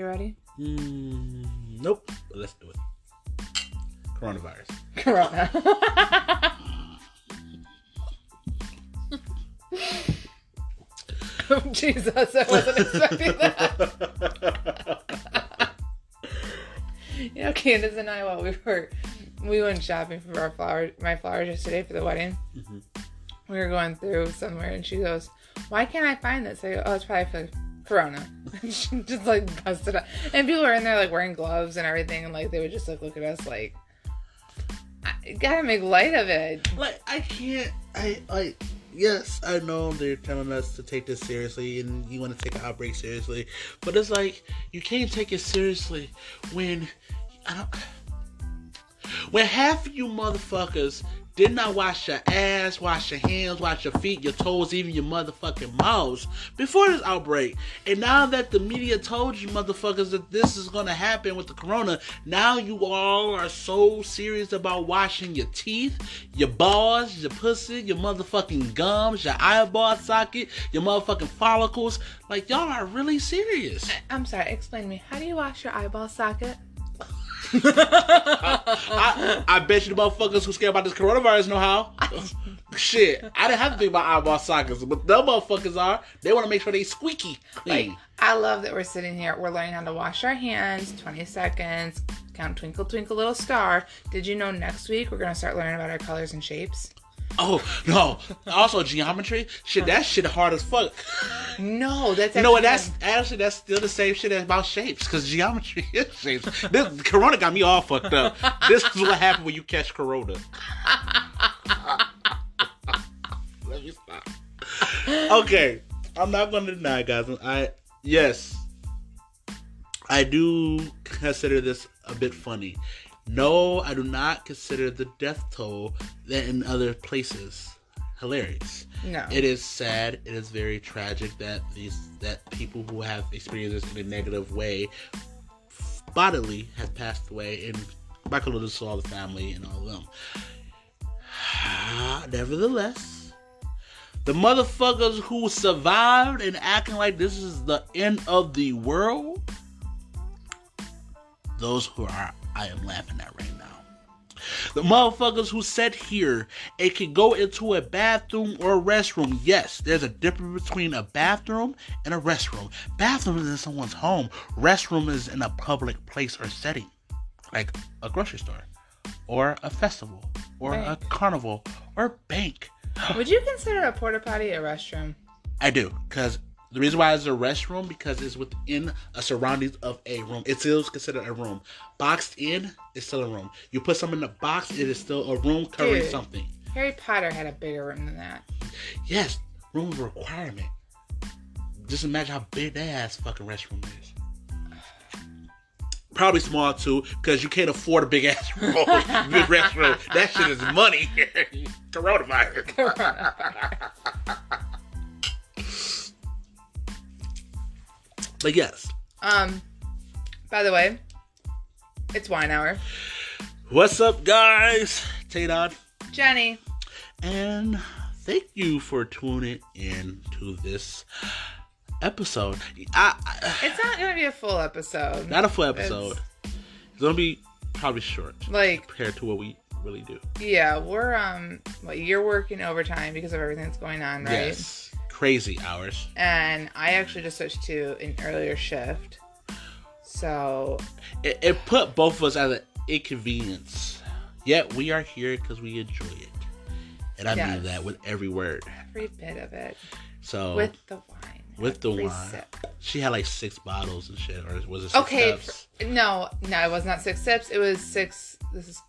You ready? Mm, nope. But let's do it. Coronavirus. Corona. oh, Jesus, I wasn't expecting that. You know, Candace and I, while we were, we went shopping for our flowers, my flowers yesterday for the wedding. Mhm. We were going through somewhere, and she goes, "Why can't I find this?" I go, "Oh, it's probably for Corona." She just like busted up, and people were in there like wearing gloves and everything, and like they would just like look at us like, I "Gotta make light of it." like I can't. I like. Yes, I know they're telling us to take this seriously, and you want to take the outbreak seriously, but it's like you can't take it seriously when I don't. When half of you motherfuckers did not wash your ass, wash your hands, wash your feet, your toes, even your motherfucking mouths before this outbreak. And now that the media told you motherfuckers that this is gonna happen with the corona, now you all are so serious about washing your teeth, your balls, your pussy, your motherfucking gums, your eyeball socket, your motherfucking follicles. Like y'all are really serious. I'm sorry. Explain to me. How do you wash your eyeball socket? I, I bet you the motherfuckers who scared about this coronavirus know how. Shit, I didn't have to think about eyeball sockets, but the motherfuckers are. They want to make sure they squeaky Like. I love that we're sitting here. We're learning how to wash our hands. 20 seconds. Count twinkle, twinkle, little star. Did you know next week we're gonna start learning about our colors and shapes? Oh no! Also geometry. Shit, that shit hard as fuck. No, that's You know what? That's actually that's still the same shit as about shapes, because geometry is shapes. This Corona got me all fucked up. This is what happened when you catch Corona. Let me stop. Okay, I'm not gonna deny, guys. I yes, I do consider this a bit funny. No, I do not consider the death toll that in other places hilarious. no. It is sad. It is very tragic that these that people who have experienced this in a negative way bodily have passed away, and Michael Little saw the family and all of them. Nevertheless, the motherfuckers who survived and acting like this is the end of the world, those who are I am laughing at right now. The motherfuckers who sat here it can go into a bathroom or a restroom. Yes, there's a difference between a bathroom and a restroom. Bathroom is in someone's home. Restroom is in a public place or setting, like a grocery store, or a festival, or a carnival, or a bank. Would you consider a porta potty a restroom? I do, because the reason why it's a restroom because it's within a surroundings of a room. It's still considered a room. Boxed in, it's still a room. You put something in a box, it is still a room covering Dude. something. Harry Potter had a bigger room than that. Yes, room is requirement. Just imagine how big that ass fucking restroom is. Probably small too, because you can't afford a big ass room. big restroom. That shit is money. Coronavirus. But yes, um, by the way, it's wine hour. what's up, guys? Taydon. Jenny, And thank you for tuning in to this episode. I, I, it's not gonna be a full episode. not a full episode. It's gonna be probably short Like, compared to what we really do. yeah, we're um, well, you're working overtime because of everything that's going on, right? Yes, crazy hours. And I actually just switched to an earlier shift. So It, it put both of us at an inconvenience. Yet we are here because we enjoy it, and I Yes. mean that with every word. every bit of it So with the wine. with the wine. sip. she had like six bottles and shit, or was it? Six Okay, cups? f- no, no, it was not six sips. It was six. This is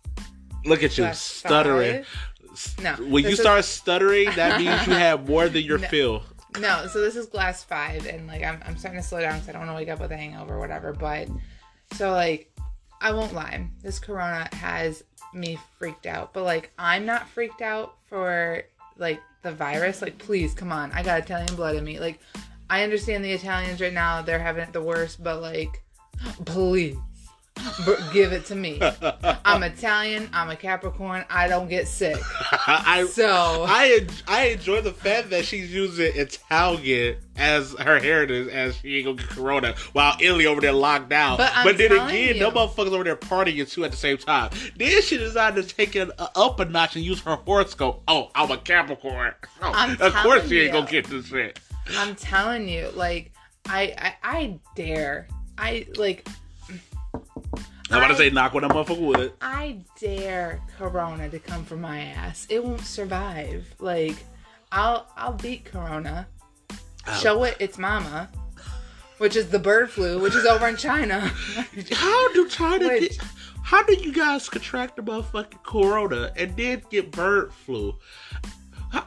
Look at you stuttering. five. No, When you is- start stuttering, that means you have more than your No. fill. No, so this is glass five, and like I'm, I'm starting to slow down because I don't want to wake up with a hangover or whatever. But so like, I won't lie, this Corona has me freaked out. But like, I'm not freaked out for like the virus. Like, please, come on, I got Italian blood in me. Like, I understand the Italians right now; they're having it the worst. But like, please, give it to me. I'm Italian. I'm a Capricorn. I don't get sick. I So I I enjoy the fact that she's using Italian as her heritage, as she ain't gonna get corona, while Italy over there locked down. But I'm then again, you. no motherfuckers over there partying too at the same time. Then she decided to take it uh, up a notch and use her horoscope. Oh, I'm a Capricorn. Oh, I'm of course she ain't you. gonna get this shit. I'm telling you, like, I I, I dare. I like I'm about to say knock on that motherfucker wood. I dare Corona to come for my ass. It won't survive. Like, I'll I'll beat Corona. Oh. Show it its mama, which is the bird flu, which is over in China. How do China Which- get? How do you guys contract the motherfucking corona and then get bird flu? How,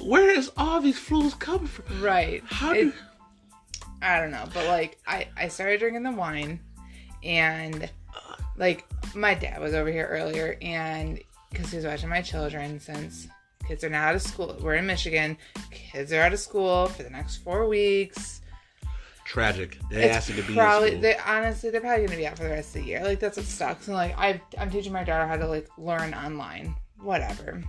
where is all these flus coming from? right. How It- do? I don't know, but like I I started drinking the wine, and like my dad was over here earlier, and because he was watching my children since kids are now out of school. We're in Michigan. Kids are out of school for the next four weeks. Tragic. They asked you to be probably they honestly they're probably gonna be out for the rest of the year. Like that's what sucks. And like I I'm teaching my daughter how to like learn online, whatever.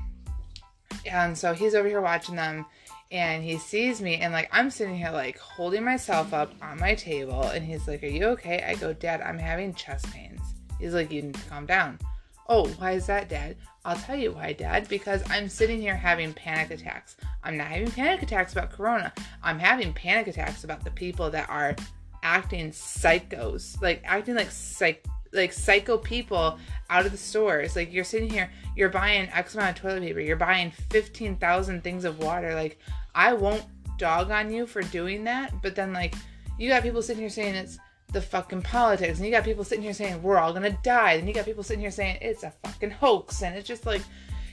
And so he's over here watching them, and he sees me, and like I'm sitting here like holding myself up on my table, and he's like, "Are you okay?" I go, "Dad, I'm having chest pains." He's like, "You need to calm down." Oh, why is that, Dad? I'll tell you why, Dad. Because I'm sitting here having panic attacks. I'm not having panic attacks about Corona. I'm having panic attacks about the people that are acting psychos, like acting like psych, like psycho people out of the stores. Like you're sitting here, you're buying X amount of toilet paper, you're buying fifteen thousand things of water. Like I won't dog on you for doing that, but then like you got people sitting here saying it's the fucking politics, and you got people sitting here saying we're all gonna die, and you got people sitting here saying it's a fucking hoax, and it's just like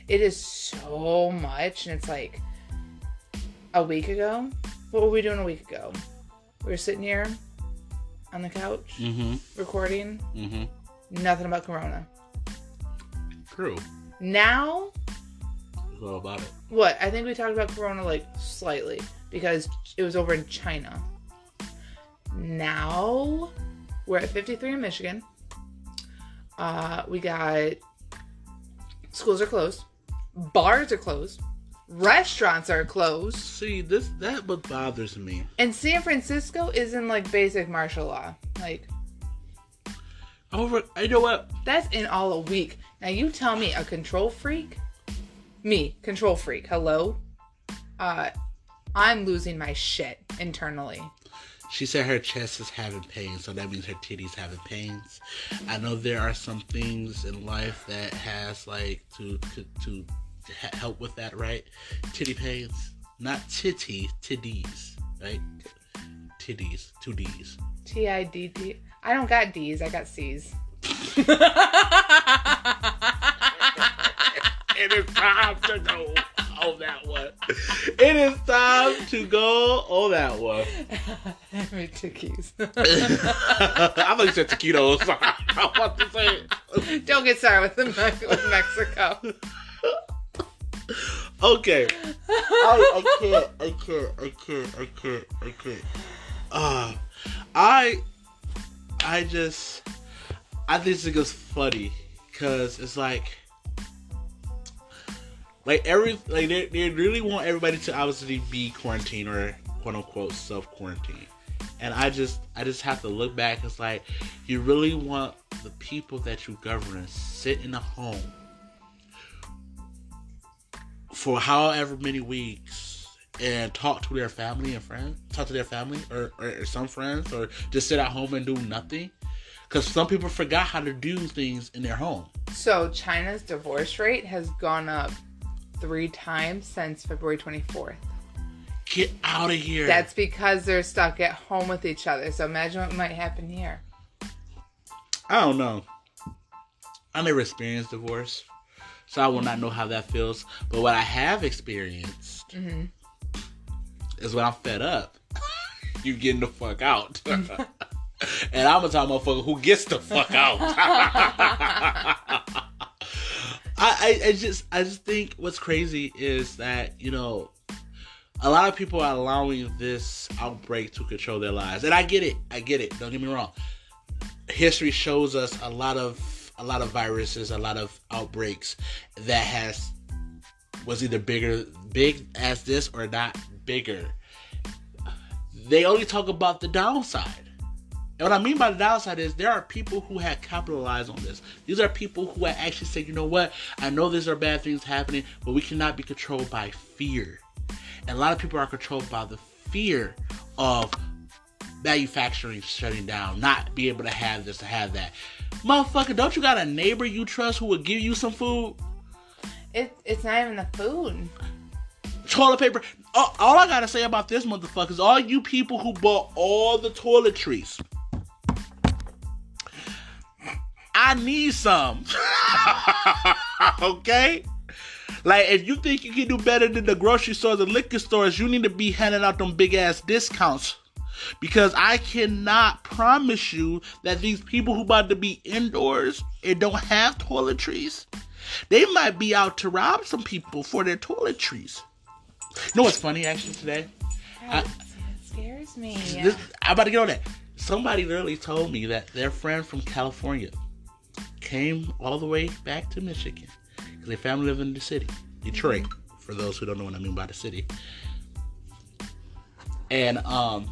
it is so much, and it's like a week ago. What were we doing a week ago? We were sitting here on the couch Mm-hmm. recording, Mm-hmm. nothing about Corona. True. Now, It's all about it. what? I think we talked about Corona like slightly because it was over in China. Now, we're at 53 in Michigan. Uh, we got schools are closed, bars are closed, restaurants are closed, See, this that what bothers me. and San Francisco is in like basic martial law. Like, Over, I know what? That's in all a week. Now you tell me a control freak, me, control freak, hello? Uh I'm losing my shit internally. She said her chest is having pain, so that means her titties having pains. I know there are some things in life that has like to to, to help with that, right? Titty pains, not titty, titties, right? Titties, two D's. T I D D. I don't got D's, I got C's. It is time to go on that one. It is time to go on that one. Me two keys. I thought you said taquitos. I was about to say it. don't get started with, the, Me- with Mexico. Okay. I, I can't. I can't. I can't. I can't. I can't. Uh, I. I just. I think this is funny because it's like. Like every like they, they really want everybody to obviously be quarantined or quote unquote self quarantine, and I just I just have to look back. It's like you really want the people that you govern to sit in a home for however many weeks and talk to their family and friends, talk to their family or, or, or some friends, or just sit at home and do nothing. Because some people forgot how to do things in their home. So China's divorce rate has gone up three times since February 24th. Get out of here. That's because they're stuck at home with each other. So imagine what might happen here. I don't know. I never experienced divorce, so I will not know how that feels. But what I have experienced Mhm. is when I'm fed up. you getting the fuck out. and I'm a time motherfucker who gets the fuck out. I, I, I just I just think what's crazy is that, you know, a lot of people are allowing this outbreak to control their lives. And I get it. I get it. Don't get me wrong. history shows us a lot of a lot of viruses, a lot of outbreaks that has was either bigger big as this or not bigger. They only talk about the downside. And what I mean by the downside is there are people who have capitalized on this. These are people who have actually said, you know what, I know these are bad things happening, but we cannot be controlled by fear. And a lot of people are controlled by the fear of manufacturing shutting down, not be able to have this, to have that. Motherfucker, don't you got a neighbor you trust who will give you some food? It, it's not even the food. Toilet paper. All, all I gotta say about this motherfucker is all you people who bought all the toiletries. I need some. okay? Like, if you think you can do better than the grocery stores and liquor stores, you need to be handing out them big ass discounts. Because I cannot promise you that these people who about to be indoors and don't have toiletries, they might be out to rob some people for their toiletries. You know what's funny actually today? I- That scares me. This, I'm about to get on that. Somebody literally told me that their friend from California came all the way back to Michigan because their family lived in the city, Detroit. For those who don't know what I mean by the city, and um,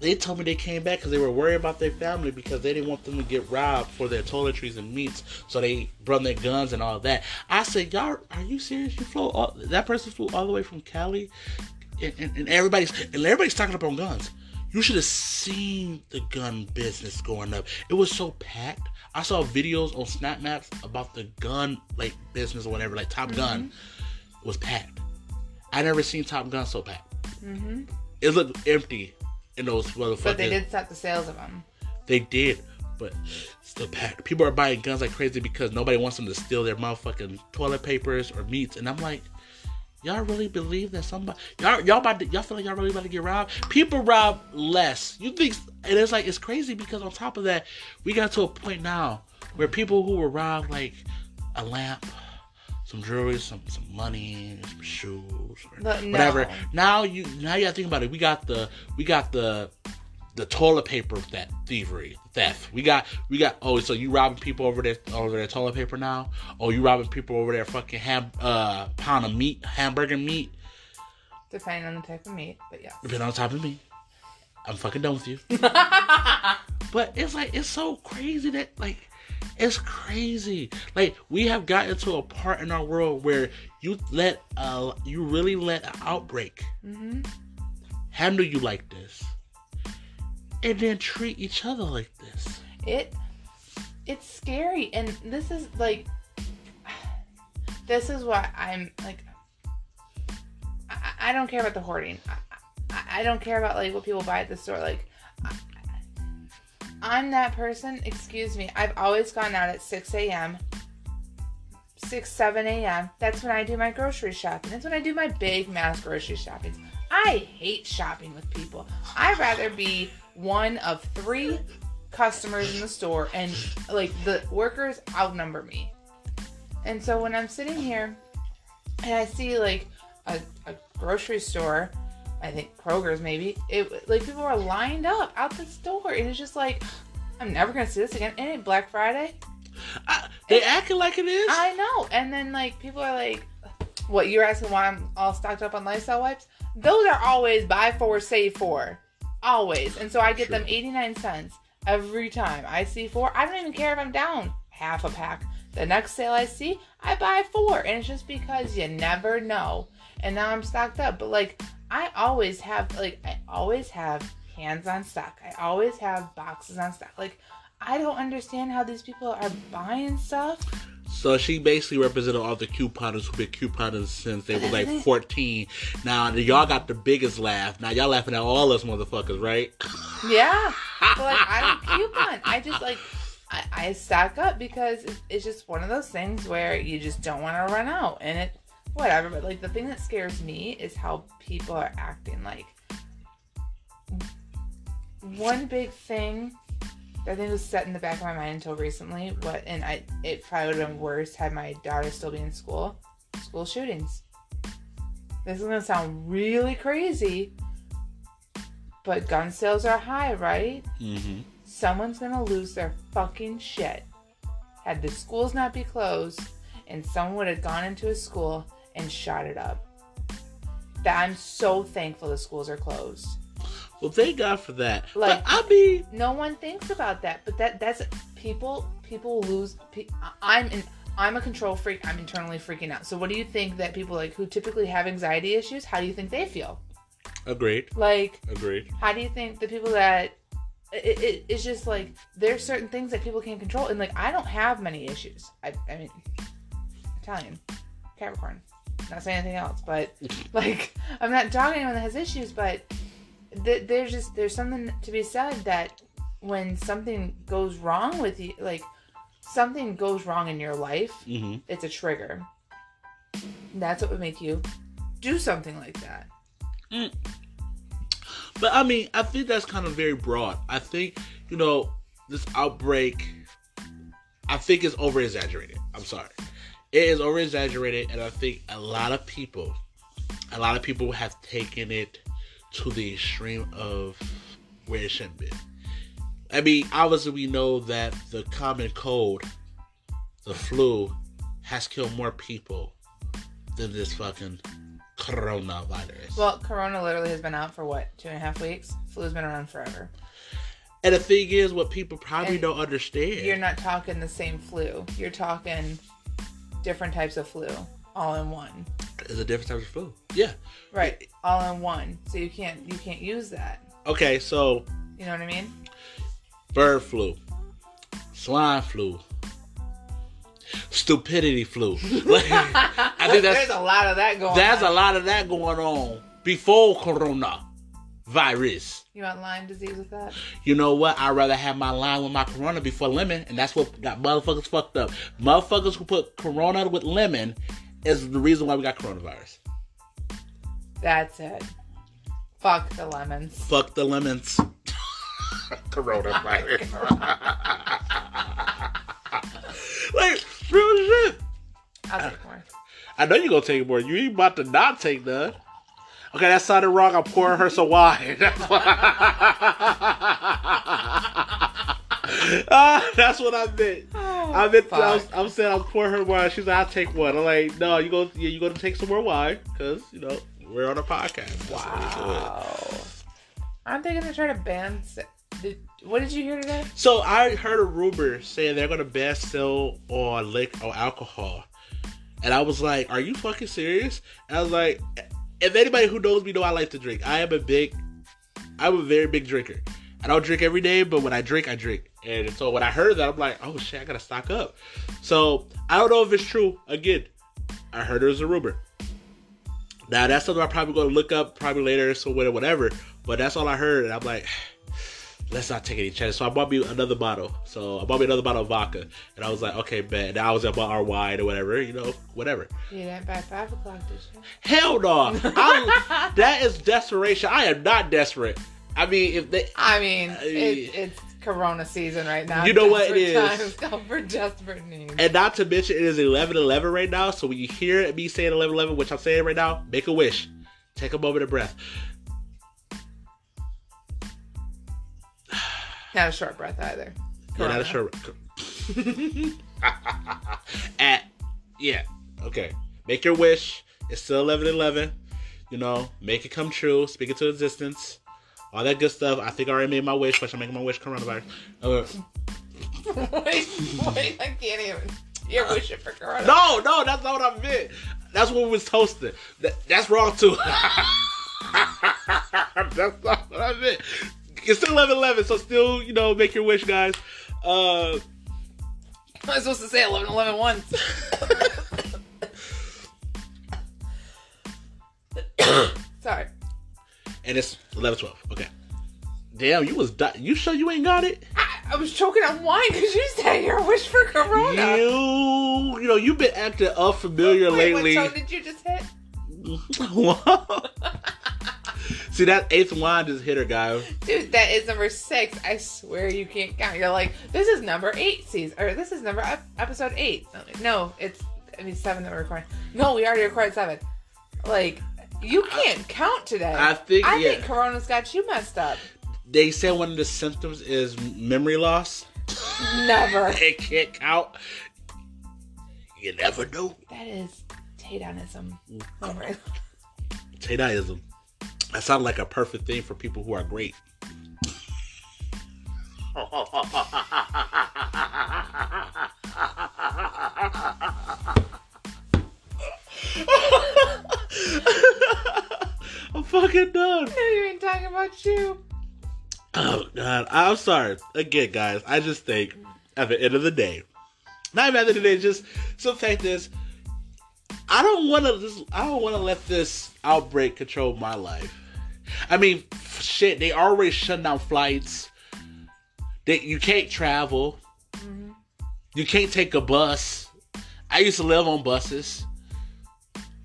they told me they came back because they were worried about their family because they didn't want them to get robbed for their toiletries and meats, so they brought their guns and all that. I said, "Y'all, are you serious? You flew all, that person flew all the way from Cali, and, and, and everybody's and everybody's talking up on guns. You should have seen the gun business going up. It was so packed. I saw videos on Snap Maps about the gun like business or whatever, like Top Gun was packed. I never seen Top Gun so packed. hmm It looked empty in those motherfuckers. But they did stop the sales of them. They did, but still packed. People are buying guns like crazy because nobody wants them to steal their motherfucking toilet papers or meats. And I'm like, y'all really believe that somebody y'all y'all about to, y'all feel like y'all really about to get robbed? People rob less. You think? And it's like it's crazy because on top of that, we got to a point now where people who were robbed like a lamp. Some jewelry, some some money, some shoes, no. whatever. Now you now you gotta think about it. We got the we got the the toilet paper that thievery theft. We got we got oh so you robbing people over there over their toilet paper now? Oh you robbing people over their fucking ham uh pound of meat hamburger meat? Depending on the type of meat, but yeah. Depending on the type of meat. I'm fucking done with you. But it's like it's so crazy that like it's crazy. Like we have gotten to a part in our world where you let uh you really let an outbreak hmm handle you like this. And then treat each other like this. It it's scary, and this is like this is why I'm like I, I don't care about the hoarding. I, I, don't care about like what people buy at the store. Like I, I'm that person. Excuse me. I've always gone out at 6 a.m. 6 7 a.m. That's when I do my grocery shopping. That's when I do my big mass grocery shopping. I hate shopping with people. I'd rather be one of three customers in the store and like the workers outnumber me. And so when I'm sitting here and I see like a, a grocery store, I think Kroger's maybe, it like people are lined up out the store and it's just like I'm never gonna see this again. It ain't Black Friday. I, they acting like it is. I know. And then like people are like, "What you're asking why I'm all stocked up on Lysol wipes? Those are always buy four save four, always." And so I get them 89 cents every time I see four. I don't even care if I'm down half a pack. The next sale I see, I buy four, and it's just because you never know. And now I'm stocked up, but like I always have, like I always have hands on stock. I always have boxes on stock. Like I don't understand how these people are buying stuff. So she basically represented all the couponers who've been couponers since they were like 14. Now y'all got the biggest laugh. Now y'all laughing at all us motherfuckers, right? Yeah, but like I don't coupon. I just like I, I stock up because it's, it's just one of those things where you just don't want to run out, and it whatever. But like the thing that scares me is how people are acting. Like one big thing that I think was set in the back of my mind until recently. What and I it probably would have been worse had my daughter still been in school. School shootings. This is gonna sound really crazy, but gun sales are high, right? Mm-hmm. someone's gonna lose their fucking shit. Had the schools not be closed, and someone would have gone into a school and shot it up. That I'm so thankful the schools are closed. Well, thank God for that. Like- but I mean, No one thinks about that, but that that's people. People lose. pe- I'm in. I'm a control freak. I'm internally freaking out. So, what do you think that people like who typically have anxiety issues? How do you think they feel? agreed, Like, agreed. how do you think the people that it, it, it's just like there's certain things that people can't control and like i don't have many issues i, I mean italian capricorn not saying anything else but like i'm not talking to anyone that has issues but th- there's just there's something to be said that when something goes wrong with you like something goes wrong in your life hmm it's a trigger that's what would make you do something like that But I mean, I think that's kind of very broad. I think you know this outbreak. I think is over exaggerated. I'm sorry, it is over exaggerated, and I think a lot of people, a lot of people have taken it to the extreme of where it shouldn't be. I mean, obviously, we know that the common cold, the flu, has killed more people than this fucking coronavirus. Well, Corona literally has been out for what two and a half weeks. Flu's been around forever. And the thing is, what people probably And don't understand. You're not talking the same flu. You're talking different types of flu all in one. Is a different type of flu. Yeah. Right, all in one. So you can't you can't use that. Okay, so You know what I mean? bird flu, swine flu, stupidity flu. Like, I think that's there's a lot of that going. that's on. a lot of that going on before corona virus. You want Lyme disease with that? You know what? I'd rather have my line with my corona before lemon, and that's what got motherfuckers fucked up. Motherfuckers who put corona with lemon is the reason why we got coronavirus. That's it. Fuck the lemons. Fuck the lemons. Coronavirus. like, real shit. I'll take more. I know you're gonna take more. You ain't about to not take none. Okay, that sounded wrong. I'm pouring her some wine. That's what, Ah, that's what I meant. I meant I was, I'm saying I'm pouring her wine. She's like, I'll take one. I'm like, no, you go, yeah, you gonna take some more wine because you know we're on a podcast. That's what we do it. Wow. Aren't they gonna try to ban? Did, what did you hear today? So I heard a rumor saying they're gonna ban sell on liquor or alcohol, and I was like, "Are you fucking serious?" And I was like, "If anybody who knows me know I like to drink. I am a big, I'm a very big drinker. I don't drink every day, but when I drink, I drink. And so when I heard that, I'm like, "Oh shit, I gotta stock up." So I don't know if it's true. Again, I heard it was a rumor. Now that's something I'm probably gonna look up probably later, so whatever. But that's all I heard, and I'm like let's not take any chances. So I bought me another bottle. So I bought me another bottle of vodka, and I was like, okay, bet. And I was about our wine or whatever, you know, whatever. You didn't by five o'clock, did you? Hell no, I, that is desperation. I am not desperate. I mean, if they, I mean, I- it, it's Corona season right now. You know what it is Desperate is. Times call for desperate needs. and not to mention, it is eleven eleven right now. So when you hear me saying eleven eleven, which I'm saying right now, make a wish, take a moment of breath. Not a short breath either. Yeah, not a Corona. sure. At yeah, okay. Make your wish. It's still eleven eleven. You know, make it come true. Speak it to existence. All that good stuff. I think I already made my wish, but I'm making my wish coronavirus. Uh, wait, wait, I can't even. You're wishing for Corona. no, no, that's not what I meant. That's what we was toasting. That, that's wrong too. that's not what I meant. It's still eleven eleven, so still, you know, make your wish, guys. Uh, I was supposed to say 11 11 once. Sorry. And it's eleven twelve. Okay. Damn, you was di- you sure you ain't got it? I, I was choking on wine because you said your wish for Corona. You, you know, you've been acting unfamiliar Wait, lately. what did you just hit? See that eighth wine just hit her, guy. Dude, that is number six. I swear you can't count. You're like, this is number eight season, or this is number episode eight. No, it's I mean seven that we're recording. No, we already recorded seven. Like, you can't count today. I think, I yeah. think Corona's got you messed up. they say one of the symptoms is memory loss. Never. it can't count. You never know. That is Taydonism. Mm. Taydonism. That sounds like a perfect thing for people who are great. fucking done. I ain't talking about you. Oh god, I'm sorry again, guys. I just think at the end of the day, not even at the end of the day, just some fact is, I don't want to. Just I don't want to let this outbreak control my life. I mean, shit, they already shut down flights. They, you can't travel. Mm-hmm. You can't take a bus. I used to live on buses.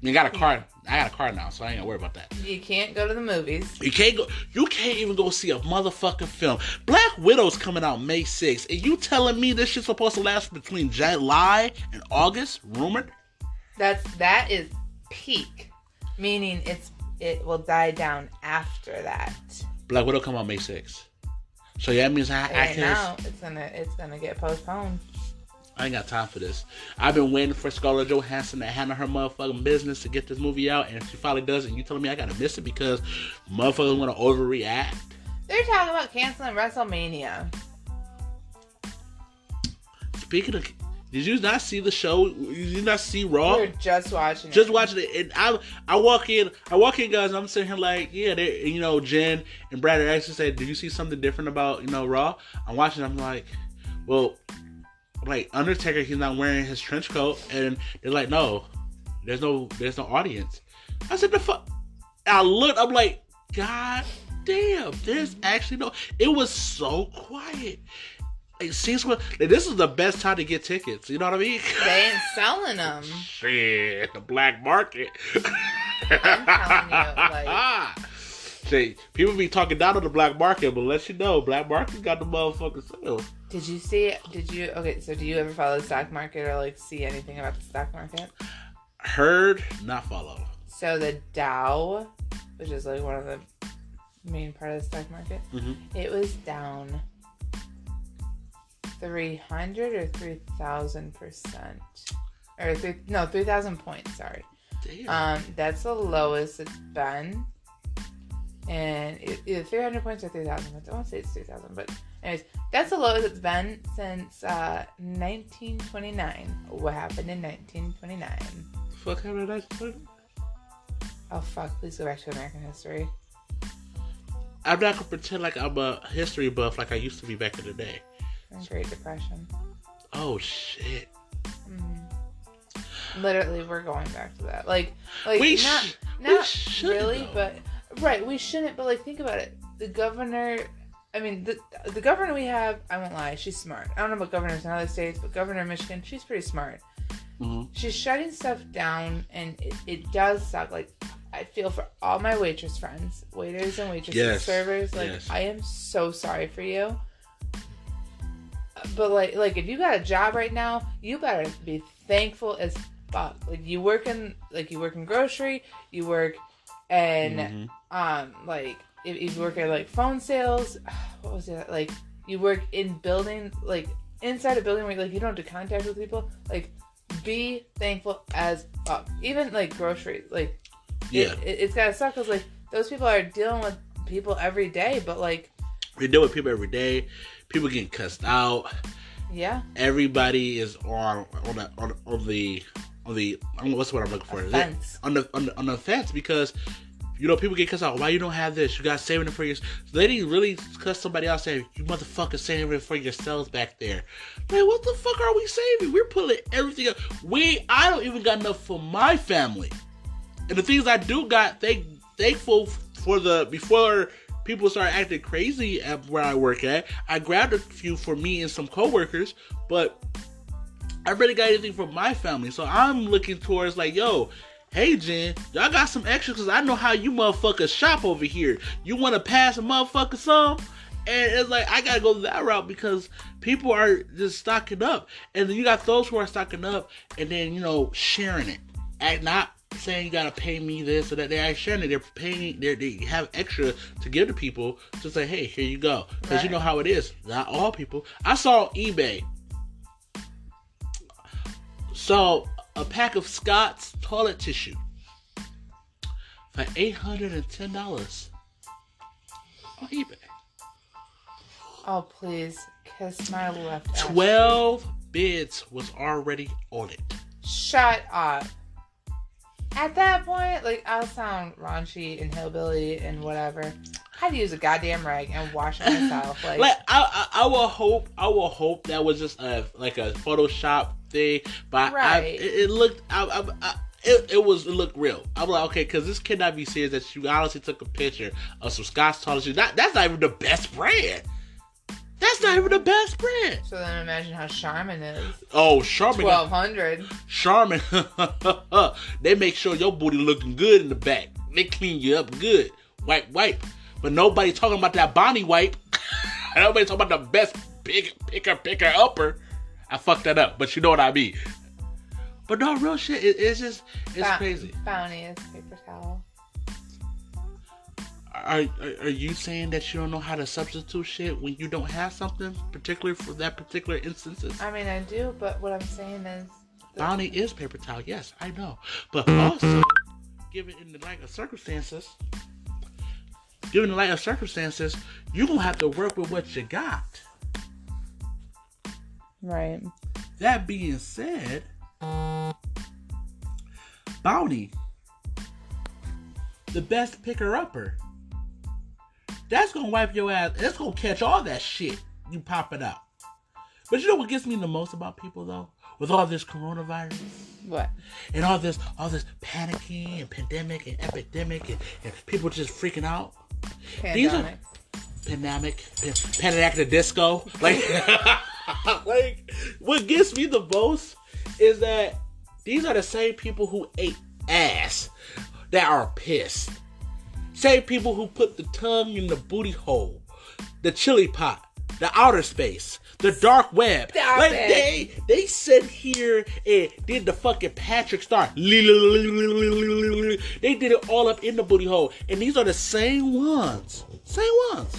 You got a car. I got a car now, so I ain't gotta worry about that. You can't go to the movies. You can't go. You can't even go see a motherfucking film. Black Widow's coming out May 6th, and you telling me this shit's supposed to last between July and August? Rumored. That's that is peak, meaning it's it will die down after that. Black Widow come out May 6th. So yeah, that means I, I can. now, it's gonna it's gonna get postponed. I ain't got time for this. I've been waiting for Scarlett Johansson to handle her motherfucking business to get this movie out, and if she finally does it, and you telling me I gotta miss it because motherfuckers want to overreact. They're talking about canceling WrestleMania. Speaking of, did you not see the show? Did you not see Raw? We were just watching. just it. watching it, and I I walk in, I walk in, guys. And I'm sitting here like, yeah, they, you know, Jen and Brad actually said, "Did you see something different about you know Raw?" I'm watching. I'm like, well, like Undertaker, he's not wearing his trench coat, and they're like, no, there's no, there's no audience. I said, the fuck. I looked. I'm like, God damn, there's actually no. It was so quiet. Like, since when like, this is the best time to get tickets. You know what I mean? They ain't selling them. Shit, the black market. I'm telling you, like- See, people be talking down on the black market, but let you know, black market got the motherfucking sales. Did you see? Did you? Okay, so do you ever follow the stock market or like see anything about the stock market? Heard, not follow. So the Dow, which is like one of the main part of the stock market, Mhm. it was down three hundred or three thousand percent, or three, no three thousand points. Sorry, Damn. um, that's the lowest it's been, and it, either three hundred points or three thousand points. I won't say it's three thousand, but anyways, that's the lowest it's been since uh, nineteen twenty nine. What happened in nineteen twenty nine? Fuck how did I Oh fuck! Please go back to American history. I'm not gonna pretend like I'm a history buff like I used to be back in the day. Great Depression. Oh shit. Literally, we're going back to that. Like, like We not sh- not really, though. but right, we shouldn't. But like, think about it. The governor. I mean, the the governor we have. I won't lie. She's smart. I don't know about governors in other states, but governor of Michigan, she's pretty smart. Mhm. She's shutting stuff down, and it, it does suck. Like, I feel for all my waitress friends, waiters and waitresses, Yes. servers. Like, Yes. I am so sorry for you. But like, like if you got a job right now, you better be thankful as fuck. Like you work in, like you work in grocery, you work, and Mhm. um, like if, if you work at like phone sales, what was it like? You work in building, like inside a building where like you don't have to contact with people. Like, be thankful as fuck. Even like groceries, like Yeah, it, it, it's gotta suck because like those people are dealing with people every day. But like, we deal with people every day. People getting cussed out. yeah, Everybody is on on the on, on the on the I don't know what's what I'm looking for. Offense. on the on the, on the fence because you know people get cussed out. Why you don't have this? You got saving it for your. They didn't really cuss somebody else saying you motherfucker saving it for yourselves back there. Man, what the fuck are we saving? We're pulling everything up. We I don't even got enough for my family, and the things I do got. Thank thankful for the before people start acting crazy at where I work at. I grabbed a few for me and some coworkers, but I really got anything for my family. So I'm looking towards like, yo, hey Jen, y'all got some extra because I know how you motherfuckers shop over here. You want to pass a motherfucker some? And it's like I gotta go that route because people are just stocking up, and then you got those who are stocking up, and then you know sharing it, and not saying you gotta pay me this or that. They're sharing it. they're paying. They're, they have extra to give to people to say, hey, here you go, because you know how it is. Not all people. I saw eBay. So a pack of Scott's toilet tissue for eight hundred and ten dollars on eBay. Oh please, kiss my left. ass. Twelve bids was already on it. Shut up. At that point, like I'll sound raunchy and hillbilly and whatever. I'd use a goddamn rag and wash myself. Like, Like I, I, I will hope, I will hope that was just a like a Photoshop thing, but Right. it, it looked, I, I, I, it, it was, it looked real. I'm like, okay, because this cannot be serious that you honestly took a picture of some Scott's toilet tissue. That, that's not even the best brand. That's not even the best brand. so then imagine how Charmin is. Oh, Charmin, Twelve hundred. Charmin, they make sure your booty looking good in the back. They clean you up good, wipe, wipe. But nobody talking about that Bounty wipe. nobody talking about the best pick, picker, picker, upper. I fucked that up, but you know what I mean. But no, real shit. It, it's just, it's crazy. Bounty is paper towel. Are, are are you saying that you don't know how to substitute shit when you don't have something, particularly for that particular instances? I mean, I do, but what I'm saying is, Bounty is paper towel, yes, I know. But hmm. also, given in the light of circumstances, given the light of circumstances, you're gonna have to work with what you got. Right? That being said, Bounty, the best picker upper, that's gonna wipe your ass. That's gonna catch all that shit you popping out. But you know what gets me the most about people though? With all this coronavirus What? and all this all this panicking and pandemic and epidemic and, and people just freaking out. These are- Pandemic. Pandemic, Panic at the Disco. Like, like what gets me the most is that these are the same people who ate ass that are pissed. Same people who put the tongue in the booty hole, the chili pot, the outer space, the dark web. Stop like it. they they sit here and did the fucking Patrick Star. They did it all up in the booty hole, and these are the same ones, same ones.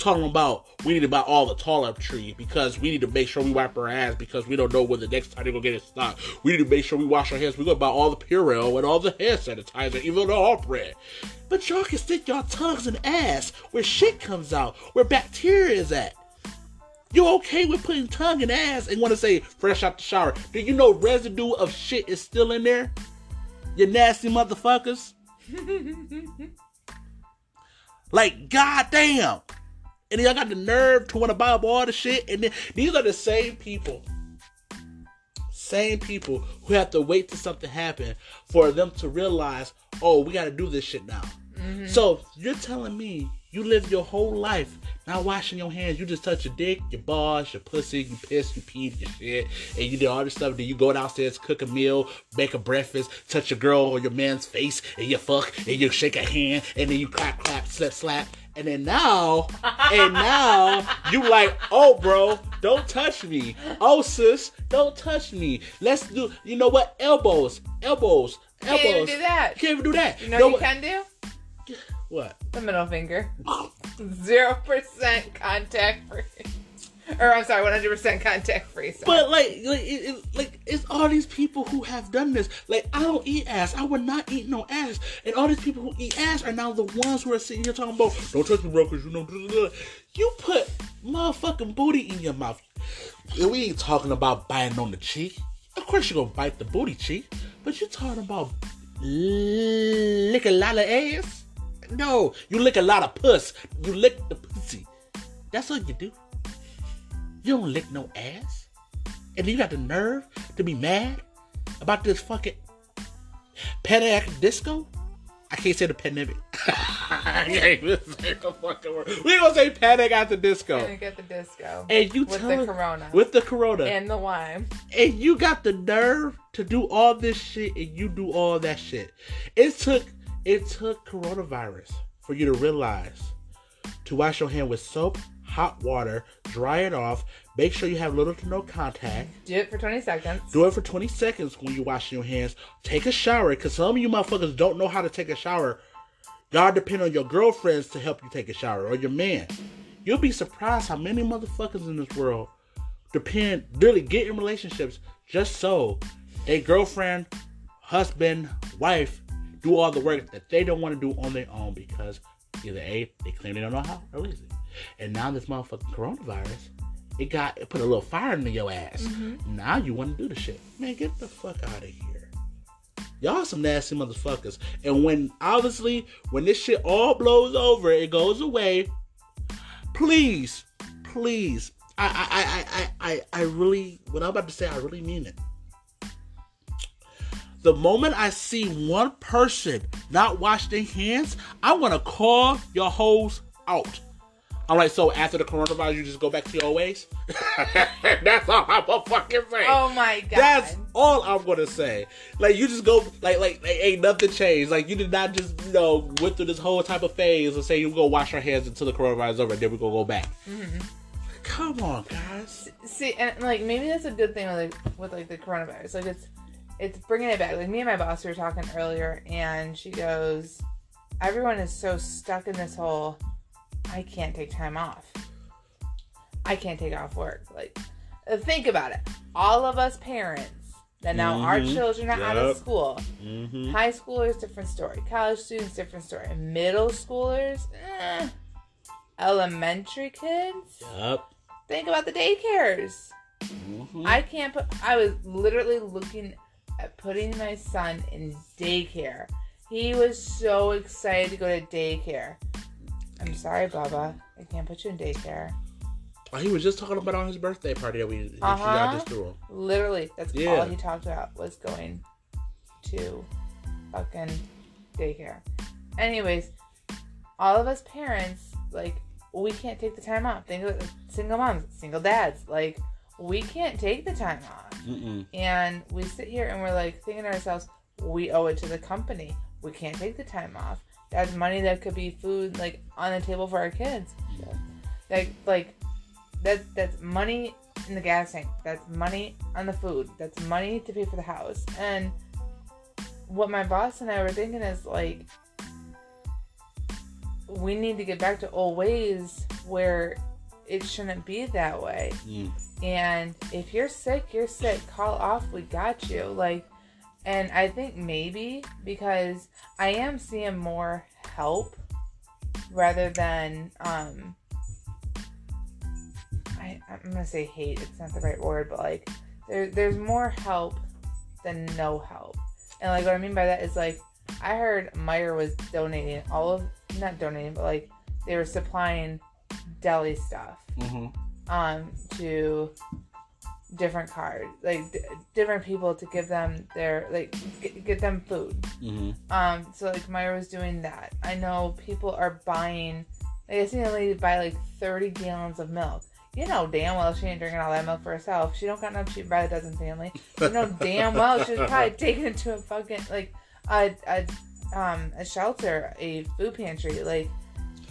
Talking about we need to buy all the toiletry because we need to make sure we wipe our ass because we don't know when the next time they're gonna get it stocked. We need to make sure we wash our hands. We're gonna buy all the Purell and all the hand sanitizer, even the all bread. But y'all can stick y'all tongues in ass where shit comes out, where bacteria is at. You okay with putting tongue in ass and want to say fresh out the shower? Do you know residue of shit is still in there? You nasty motherfuckers. like goddamn. And then y'all got the nerve to want to buy up all the shit. And then these are the same people, same people who have to wait till something happen for them to realize, oh, we got to do this shit now. Mm-hmm. So you're telling me you live your whole life not washing your hands. You just touch your dick, your balls, your pussy, you piss, you pee, your shit, and you do all this stuff. Then you go downstairs, cook a meal, make a breakfast, touch your girl or your man's face, and you fuck, and you shake a hand, and then you clap, clap, slap, slap. And then now, and now you like, oh, bro, don't touch me. Oh, sis, don't touch me. Let's do, you know what? Elbows, elbows, elbows. Can't even do that. Can't even do that. You know what you can do? What? The middle finger. Zero percent contact free. Or I'm sorry, one hundred percent contact free. Sorry. But like, like, it, it, like, it's all these people who have done this. Like, I don't eat ass. I would not eat no ass. And all these people who eat ass are now the ones who are sitting here talking about, don't touch me, bro, because you know, blah, blah, blah." you put motherfucking booty in your mouth. We ain't talking about biting on the cheek. Of course, you're gonna bite the booty cheek, but you're talking about lick a lot of ass. No, you lick a lot of puss. You lick the pussy. That's what you do. You don't lick no ass. And you got the nerve to be mad about this fucking panic disco? I can't say the pandemic. I can't even say the fucking word. We gonna say panic at the disco. Gonna get the disco And you with the corona with the corona, and, and the wine. And you got the nerve to do all this shit, and you do all that shit. It took it took coronavirus for you to realize to wash your hand with soap, hot water, dry it off, Make sure you have little to no contact. Do it for 20 seconds. Do it for 20 seconds when you're washing your hands. Take a shower, because some of you motherfuckers don't know how to take a shower. Y'all depend on your girlfriends to help you take a shower or your man. You'll be surprised how many motherfuckers in this world depend, really get in relationships just so a girlfriend, husband, wife do all the work that they don't want to do on their own because either A, they claim they don't know how, or lazy. And now this motherfucking coronavirus, it got it put a little fire into your ass. Mm-hmm. Now you want to do the shit. Man, get the fuck out of here. Y'all some nasty motherfuckers. And when obviously when this shit all blows over, it goes away. Please, please. I I I I I, I really what I'm about to say, I really mean it. The moment I see one person not wash their hands, I want to call your hoes out. I'm like, so after the coronavirus, you just go back to your old ways? That's all I'm gonna fucking say. Oh my god. That's all I'm gonna say. Like you just go like like, like ain't nothing changed. Like you did not just you know went through this whole type of phase and say you gonna wash our hands until the coronavirus is over and then we're gonna go back. Mm-hmm. Come on, guys. See, and like maybe that's a good thing with like with like the coronavirus. Like it's it's bringing it back. Like me and my boss we were talking earlier, and she goes, "Everyone is so stuck in this whole. I can't take time off. I can't take off work. Like, uh, think about it. All of us parents that now our Mhm. children are out of school. Mm-hmm. High schoolers, different story. College students, different story. Middle schoolers, eh. elementary kids. Yup. Think about the daycares. Mhm. I can't put. I was literally looking at putting my son in daycare. He was so excited to go to daycare. I'm sorry, Baba. I can't put you in daycare. Oh, he was just talking about on his birthday party that we Uh-huh. guys just threw him. Literally, that's Yeah. all he talked about was going to fucking daycare. Anyways, all of us parents, like, we can't take the time off. Think of single moms, single dads. Like, we can't take the time off. Mm-mm. And we sit here and we're like thinking to ourselves, we owe it to the company. We can't take the time off. That's money that could be food like on the table for our kids. Like like that that's money in the gas tank. That's money on the food. That's money to pay for the house. And what my boss and I were thinking is like we need to get back to old ways where it shouldn't be that way. Mm. And if you're sick, you're sick. Call off. We got you. Like, and I think maybe because I am seeing more help rather than um. I I'm gonna say hate. It's not the right word, but like there there's more help than no help. And like what I mean by that is like I heard Meijer was donating all of not donating, but like they were supplying deli stuff Mm-hmm. um to different cards like d- different people to give them their like g- get them food. Mm-hmm. um so like Meijer was doing that. I know people are buying like I seen a lady buy like 30 gallons of milk. You know damn well she ain't drinking all that milk for herself. She don't got enough she buy a dozen family. You know damn well she was probably taking it to a fucking like a, a um a shelter a food pantry. Like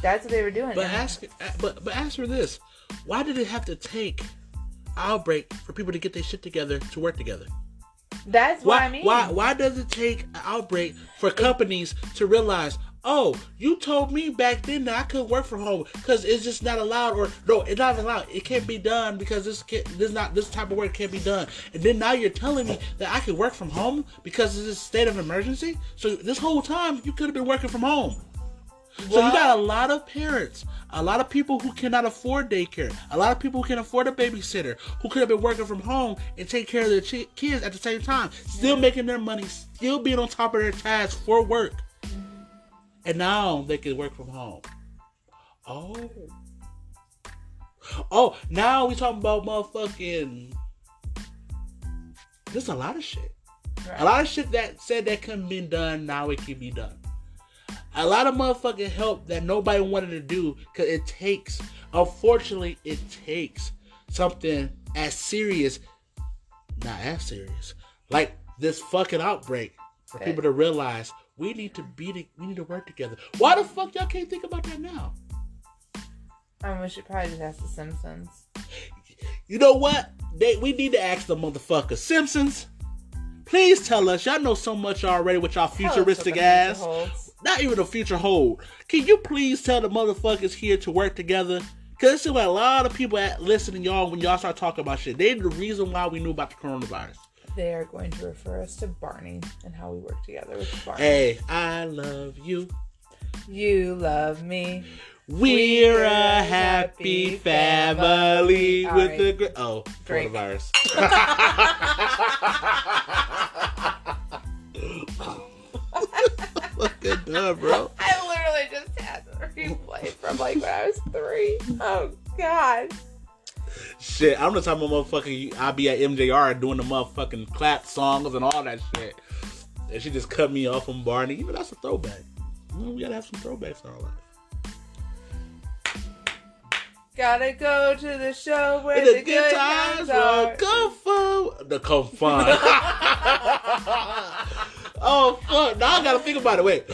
that's what they were doing. But ask, but but ask her this: Why did it have to take outbreak for people to get their shit together to work together? that's what Why, I mean why why does it take an outbreak for companies to realize? Oh, you told me back then that I couldn't work from home because it's just not allowed, or no, it's not allowed. It can't be done because this can this not this type of work can't be done. And then now you're telling me that I can work from home because it's a state of emergency. So this whole time you could have been working from home. So you got a lot of parents, a lot of people who cannot afford daycare, a lot of people who can afford a babysitter, who could have been working from home and take care of their chi- kids at the same time, still making their money, still being on top of their tasks for work. And now they can work from home. Oh. Oh, now we talking about motherfucking. There's a lot of shit. Right. A lot of shit that said that couldn't be done, now it can be done. A lot of motherfucking help that nobody wanted to do because it takes, unfortunately, it takes something as serious, not as serious, like this fucking outbreak for people to realize we need to be, to, we need to work together. Why the fuck y'all can't think about that now? Um, we should probably just ask the Simpsons. You know what? They we need to ask the motherfucker Simpsons. Please tell us. Y'all know so much already with y'all Tell us what futuristic ass. Not even a future hold. Can you please tell the motherfuckers here to work together? Cause seems like a lot of people at listening y'all when y'all start talking about shit. They're the reason why we knew about the coronavirus. They are going to refer us to Barney and how we work together with Barney. Hey, I love you. You love me. We're a happy family All with right. the gr- oh Drake. coronavirus. Fucking dumb, bro. I literally just had the replay from like when I was three. Oh God. Shit, I'm the type of motherfucker. I be at MJR doing the motherfucking clap songs and all that shit. And she just cut me off from Barney. Even that's a throwback. You know, we gotta have some throwbacks in our life. Gotta go to the show where And the, good times are. Come fun. The come fun. oh fuck! Now I gotta think about it. Wait.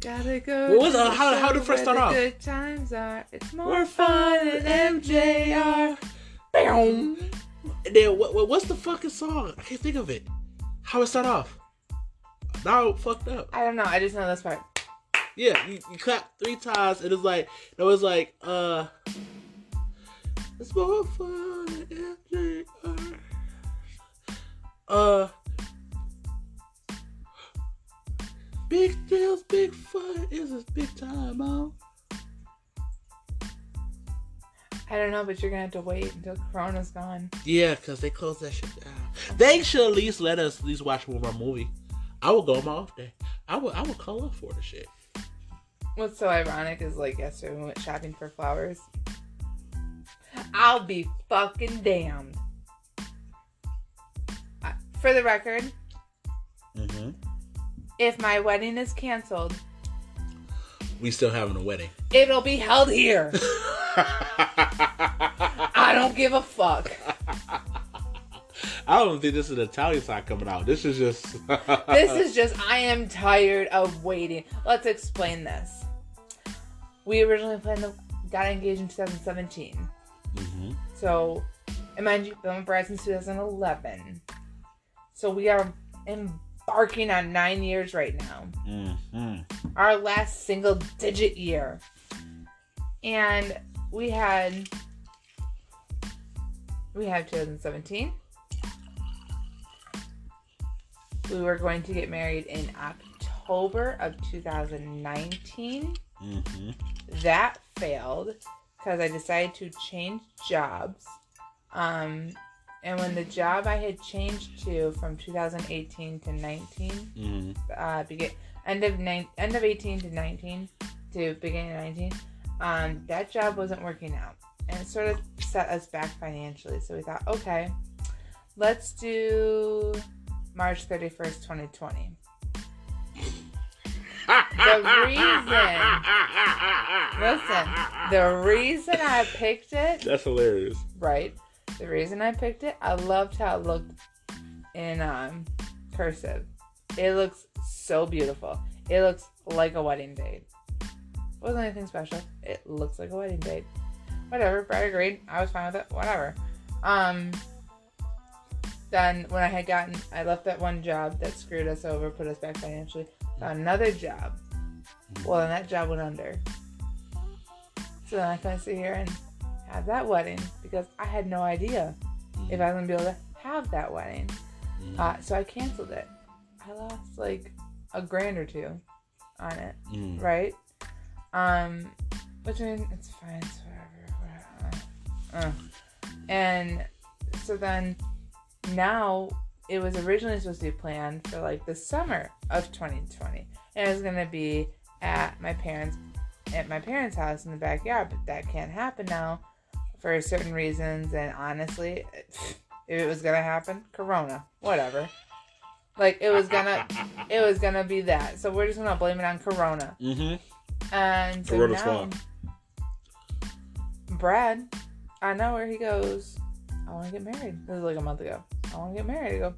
Gotta go. What was- uh, the how- how did it first start off? Good times are. It's more We're fun at MJR. Bam. And then what, what? What's the fucking song? I can't think of it. How it start off? Now fucked up. I don't know. I just know this part. Yeah, you, you clap three times, and it's like it was like uh, it's more fun. than MJR. Uh, big deals, big fun is a big time, man. I don't know, but you're gonna have to wait until Corona's gone. Yeah, cause they closed that shit down. They should at least let us at least watch one more movie. I would go on my off day. I would I would call up for the shit. What's so ironic is like yesterday we went shopping for flowers. I'll be fucking damned. For the record. If my wedding is canceled, We still having a wedding. it'll be held here. I don't give a fuck. I don't think this is the Italian side coming out. This is just. This is just, I am tired of waiting. Let's explain this. We originally planned to got engaged in 2017. Mhm. So, and mind you, been with Brad since 2011. So we are embarking on nine years right now. Mhm. Our last single digit year. And we had we had 2017. We were going to get married in October of 2019 Mhm. that failed because I decided to change jobs. Um, and when the job I had changed to from 2018 to 19, Mhm. uh, begin end of nine, end of 18 to 19 to beginning of 19, um, that job wasn't working out, and it sort of set us back financially. So we thought, okay, let's do March 31st, 2020. The reason- Listen, the reason I picked it, That's hilarious. right? The reason I picked it, I loved how it looked in um, cursive. It looks so beautiful. It looks like a wedding date. It Wasn't anything special. It looks like a wedding date. Whatever. Brad agreed. I was fine with it. Whatever. Um. Then when I had gotten, I left that one job that screwed us over, put us back financially. Found another job. Well, then that job went under. So then I couldn't sit here and have that wedding because I had no idea if I was gonna be able to have that wedding. Uh, so I canceled it. I lost like a grand or two on it, Mm. right? Um, which I mean, it's fine. It's whatever. whatever. Uh. And so then now it was originally supposed to be planned for like the summer of 2020, and it was gonna be at my parents at my parents' house in the backyard, but that can't happen now for certain reasons. And honestly, if it was gonna happen, Corona, whatever. Like it was gonna, it was gonna be that. So we're just gonna blame it on Corona. Mm-hmm. And so Corona's now, fault. Brad, I know where he goes. I want to get married. This was like a month ago. I want to get married. I go.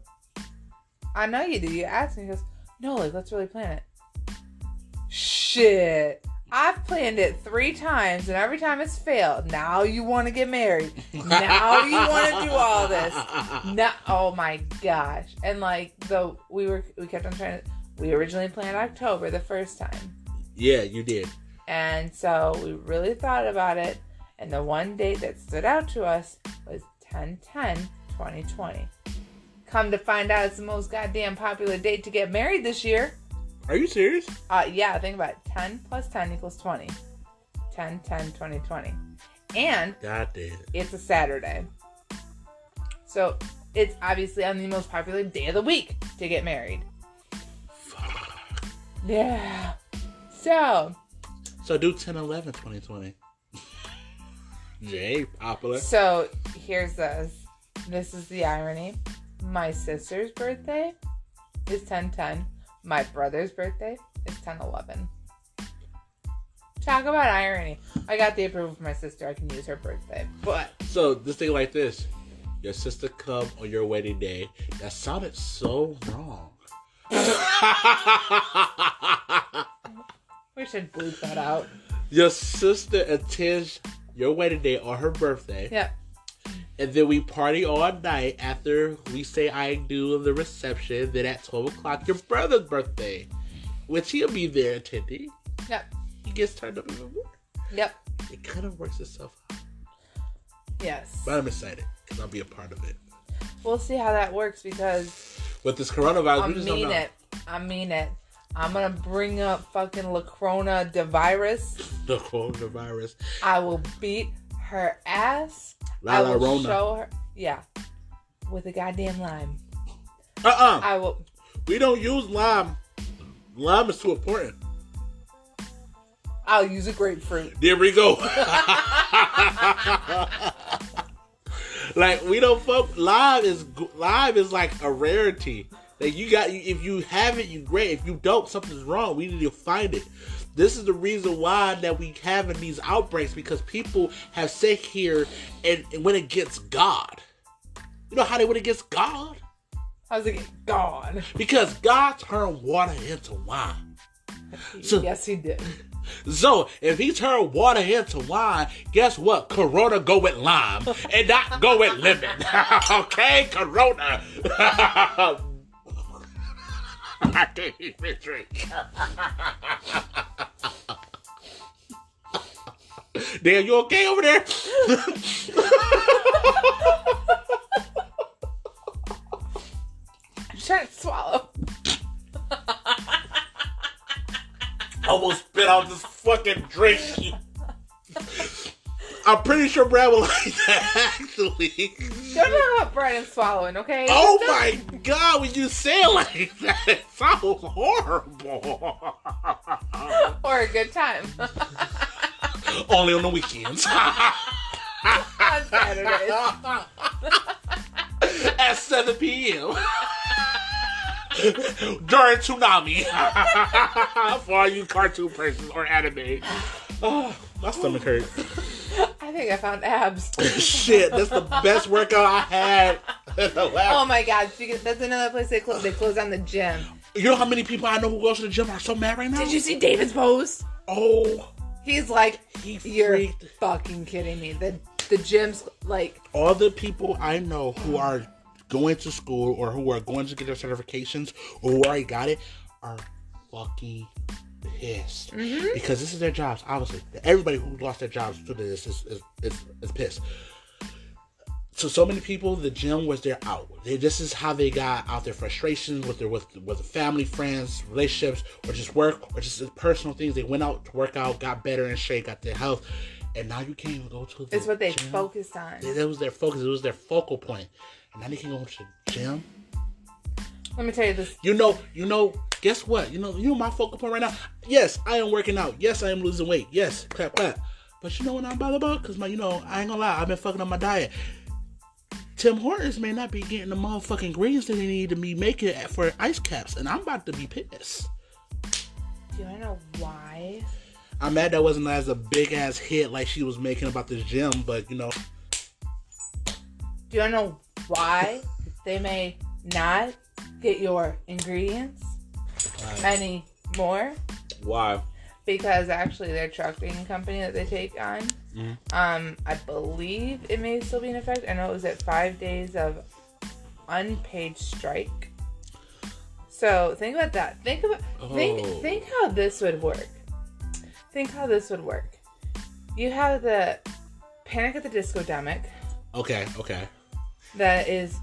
I know you do. You asked me. He goes, no, like let's really plan it. Shit. I've planned it three times, and every time it's failed. Now you want to get married. Now you want to do all this. Now, oh my gosh! And like the we were, we kept on trying to. We originally planned October the first time, Yeah, you did. and so we really thought about it. And the one date that stood out to us was 10 10 2020. Come to find out, it's the most goddamn popular date to get married this year. Are you serious? Uh, yeah, think about it. 10 plus 10 equals 20. 10, 10, 20, 20. And God damn. it's a Saturday. So it's obviously on the most popular day of the week to get married. Yeah. So, So do 10 11 2020. Jay, popular. so here's this. This is the irony. My sister's birthday is 10 10. My brother's birthday is 10 11. Talk about irony. I got the approval from my sister. I can use her birthday. But So this thing like this. Your sister come on your wedding day. That sounded so wrong. we should bleep that out. your sister attends your wedding day on her birthday. Yep. And then we party all night after we say I do the reception. Then at 12 o'clock, your brother's birthday, which he'll be there attending. Yep. He gets turned up even more. Yep. It kind of works itself out. Yes. But I'm excited because I'll be a part of it. We'll see how that works because With this coronavirus, I we just don't mean it. I mean it. I'm gonna bring up fucking Lacrona de virus. The coronavirus. I will beat her ass. La I will Rona. show her. Yeah. With a goddamn lime. Uh-uh. I will. We don't use lime. Lime is too important. I'll use a grapefruit. There we go. like we don't fuck. Live is live is like a rarity. Like you got, if you have it, you great. If you don't, something's wrong. We need to find it. This is the reason why that we having these outbreaks because people have sat here and, and went against God. You know how they went against God? How's it gone? Because God turned water into wine. So- yes, he did. So if he turned water into wine, guess what? Corona go with lime and not go with lemon. okay, Corona. I can't even drink. Damn, you okay over there? I'm trying to swallow. almost spit out this fucking drink. I'm pretty sure Brad will like that actually. Don't talk about bread and swallowing, okay? Oh my god, when you say it like that, it sounds horrible. Or a good time. Only on the weekends. On Saturdays. At 7 p.m. During Toonami. For all you cartoon persons or anime. Oh, my stomach hurt. I think I found abs. Shit, that's the best workout I had. in the last- Oh my god, speaking- that's another place they close. They close down the gym. You know how many people I know who goes to the gym are so mad right now? Did you see David's post? Oh, He's like, he you're freaked. fucking kidding me. The the gym's like, all the people I know who are going to school or who are going to get their certifications or who already got it are fucking pissed mm-hmm. because this is their jobs. Obviously, everybody who lost their jobs to this is is, is, is pissed. So so many people, the gym was their out. They, this is how they got out their frustrations with their with with family, friends, relationships, or just work, or just personal things. They went out to work out, got better in shape, got their health, and now you can't even go to. The it's what they gym. focused on. That was their focus. It was their focal point. And now they can go to the gym. Let me tell you this. You know, you know, guess what? You know, you know my focal point right now? Yes, I am working out. Yes, I am losing weight. Yes, clap, clap. But you know what I'm bothered about? Because, my, you know, I ain't gonna lie, I've been fucking up my diet. Tim Hortons may not be getting the motherfucking greens that they need to be making for Iced Capps. And I'm about to be pissed. Do you know why? I'm mad that wasn't as a big ass hit like she was making about this gym, but you know, Do you know why they may not get your ingredients anymore? why? because actually their trucking company that they take on, Mhm. um, I believe it may still be in effect. I know it was at five days of unpaid strike. So think about that. Think about think Oh. think how this would work. Think how this would work. You have the Panic at the Disco demic Okay, okay. that is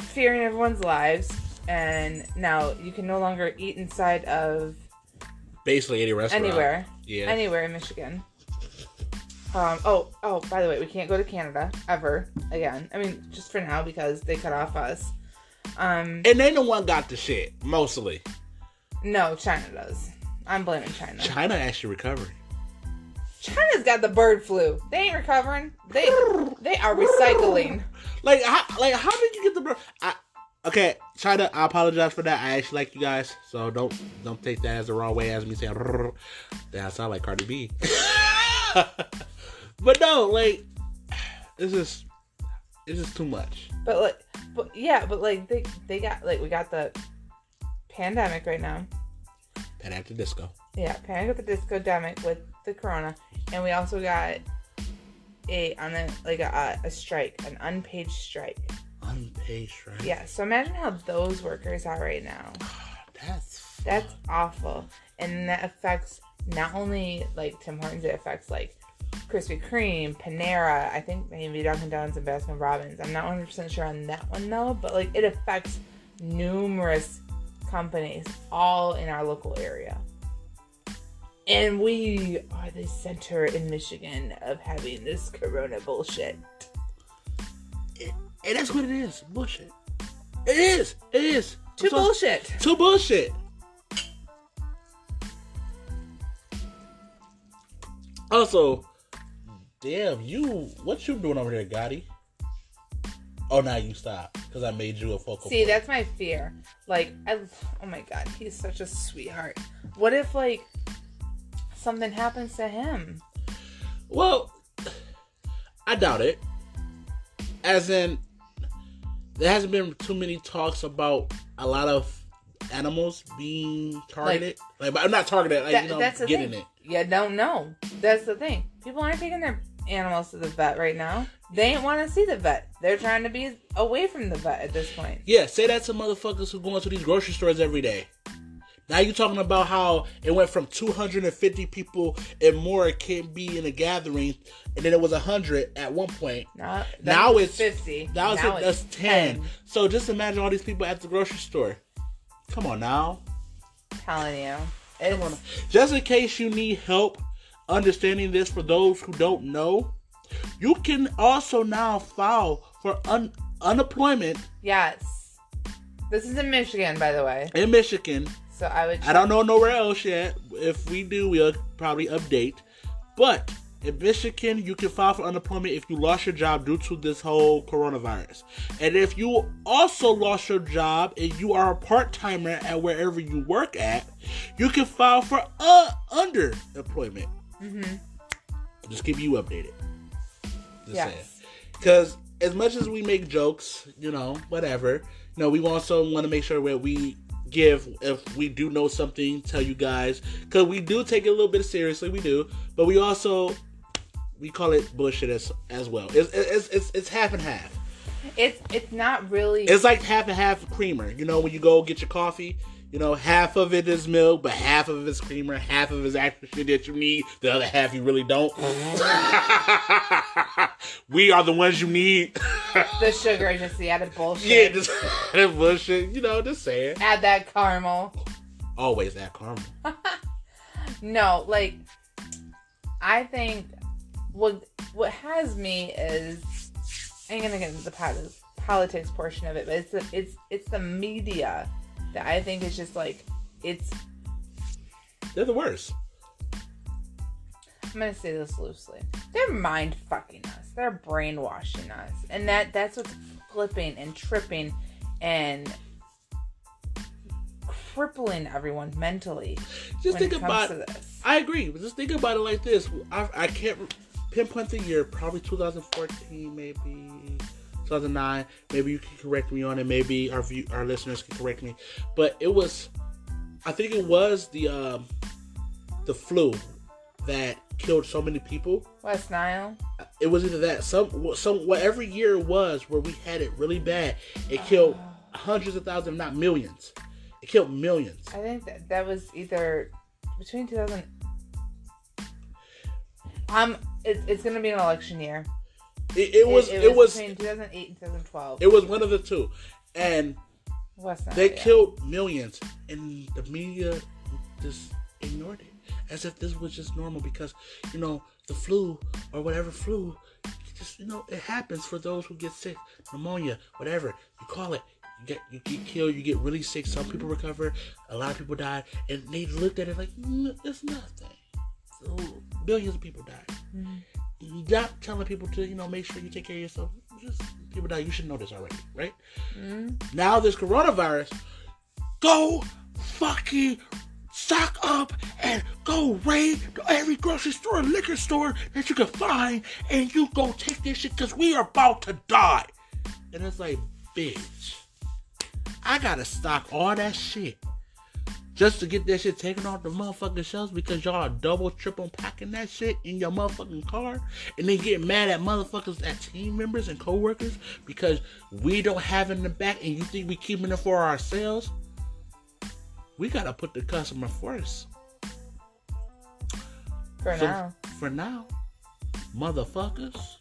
fearing everyone's lives, and now you can no longer eat inside of Basically any restaurant. anywhere, Yeah. anywhere in Michigan. Um, oh, oh, by the way, we can't go to Canada ever again. I mean, just for now because they cut off us. Um, and they the one got the shit, mostly. no, China does. I'm blaming China. China actually recovered. China's got the bird flu. They ain't recovering. They they are recycling. Like, how, like, how did you get the? bird? I, okay, China. I apologize for that. I actually like you guys, so don't don't take that as the wrong way as me saying. That I sound like Cardi B. but no, like, this is this is too much. But like, but yeah, but like they they got like we got the pandemic right now. Pet after disco. Yeah, Panic at the Disco demic with the corona, and we also got a on a like a, a strike, an unpaid strike. Unpaid strike. Yeah, so imagine how those workers are right now. That's That's awful, and that affects not only like Tim Hortons, it affects like Krispy Kreme, Panera. I think maybe Dunkin' Donuts and Baskin Robbins. I'm not 100 percent sure on that one though, but like it affects numerous companies all in our local area. And we are the center in Michigan of having this corona bullshit. And that's what it is. Bullshit. It is. It is. To So- bullshit. To bullshit. Also, damn, you what you doing over there, Gotti? Oh, now you stop because I made you a focal. See, point. that's my fear. Like, I, oh my god, he's such a sweetheart. What if like something happens to him? well, I doubt it. As in, there hasn't been too many talks about a lot of animals being targeted. Like, but I'm not targeted. Like, That- you know, that's the getting thing. it. You don't know. That's the thing. People aren't taking their animals to the vet right now. They ain't want to see the vet. They're trying to be away from the vet at this point. Yeah, say that to motherfuckers who go into these grocery stores every day. Now you're talking about how it went from 250 people and more can be in a gathering, and then it was 100 at one point. Now, Now it's- fifty. Now it's, Now that's 10. So just imagine all these people at the grocery store. Come on now. Telling you, Come on. Just in case you need help understanding this, for those who don't know, you can also now file for un- unemployment yes. This is in Michigan, by the way. in Michigan So I would. I don't know nowhere else yet. If we do, we'll probably update. But in Michigan, you can file for unemployment if you lost your job due to this whole coronavirus. And if you also lost your job and you are a part timer at wherever you work at, you can file for uh, underemployment. Mm-hmm. Just keep you updated. Just. Yes. Because as much as we make jokes, you know, whatever, you know, we also want to make sure that we give, if we do know something, tell you guys. Because we do take it a little bit seriously, we do. But we also, we call it bullshit as, as well. It's, it's, it's, it's half and half. It's it's not really. It's like half and half creamer. You know, when you go get your coffee, you know, half of it is milk, but half of it is creamer, half of it is actual shit that you need, the other half you really don't. we are the ones you need. the sugar is just the added bullshit. yeah, just that bullshit. You know, just saying. Add that caramel. Always that caramel. No, like I think what what has me is I ain't gonna get into the politics portion of it, but it's the, it's it's the media that I think is just like it's. They're the worst. I'm gonna say this loosely. They're mind fucking us. They're brainwashing us, and that that's what's flipping and tripping and crippling everyone mentally Just think about. this. I agree, but just think about it like this. I, I can't pinpoint the year. Probably 2014, maybe 2009. Maybe you can correct me on it. Maybe our view, our listeners can correct me. But it was, I think it was the um, the flu that killed so many people. West Nile. It was either that some some whatever year it was where we had it really bad. It killed hundreds of thousands, not millions. It killed millions. I think that that was either between 2000. Um, it, it's gonna be an election year. It, it was it, was between 2008 and 2012. it was one of the two, and they yeah. killed millions, and the media just ignored it as if this was just normal because you know the flu or whatever flu. Just you know, it happens for those who get sick, pneumonia, whatever you call it. You get you get killed, you get really sick. Some people recover, a lot of people died, and they looked at it like mm, it's nothing. So billions of people died. Not telling people to you know make sure you take care of yourself. Just people die. You should know this already, right? Mhm. Now this coronavirus, go fucking stock up and go raid every grocery store and liquor store that you can find and you go take this shit because we are about to die. And it's like, bitch, I gotta stock all that shit just to get that shit taken off the motherfucking shelves because y'all are double, triple packing that shit in your motherfucking car and then get mad at motherfuckers, at team members and co-workers because we don't have it in the back and you think we keeping it for ourselves. We gotta put the customer first. For So, now. For now, motherfuckers.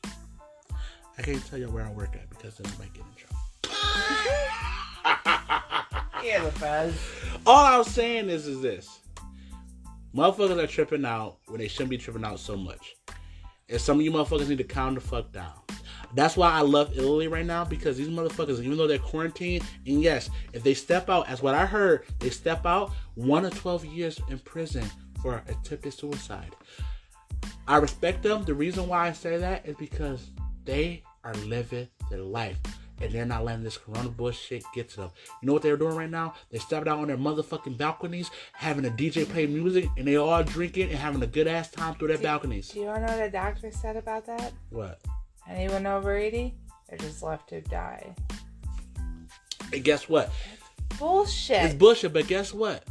I can't tell you where I work at because then I might get in trouble. All I'm saying is, is this: motherfuckers are tripping out when they shouldn't be tripping out so much, and some of you motherfuckers need to calm the fuck down. That's why I love Italy right now because these motherfuckers, even though they're quarantined, and yes, if they step out, as what I heard, they step out one or twelve years in prison for attempted suicide. I respect them. The reason why I say that is because they are living their life and they're not letting this corona bullshit get to them. You know what they're doing right now? They stepped out on their motherfucking balconies, having a DJ play music, and they all drinking and having a good ass time through their balconies. Do you know what a doctor said about that? What? Anyone over 80? They're just left to die. And guess what? Bullshit. It's bullshit, but guess what?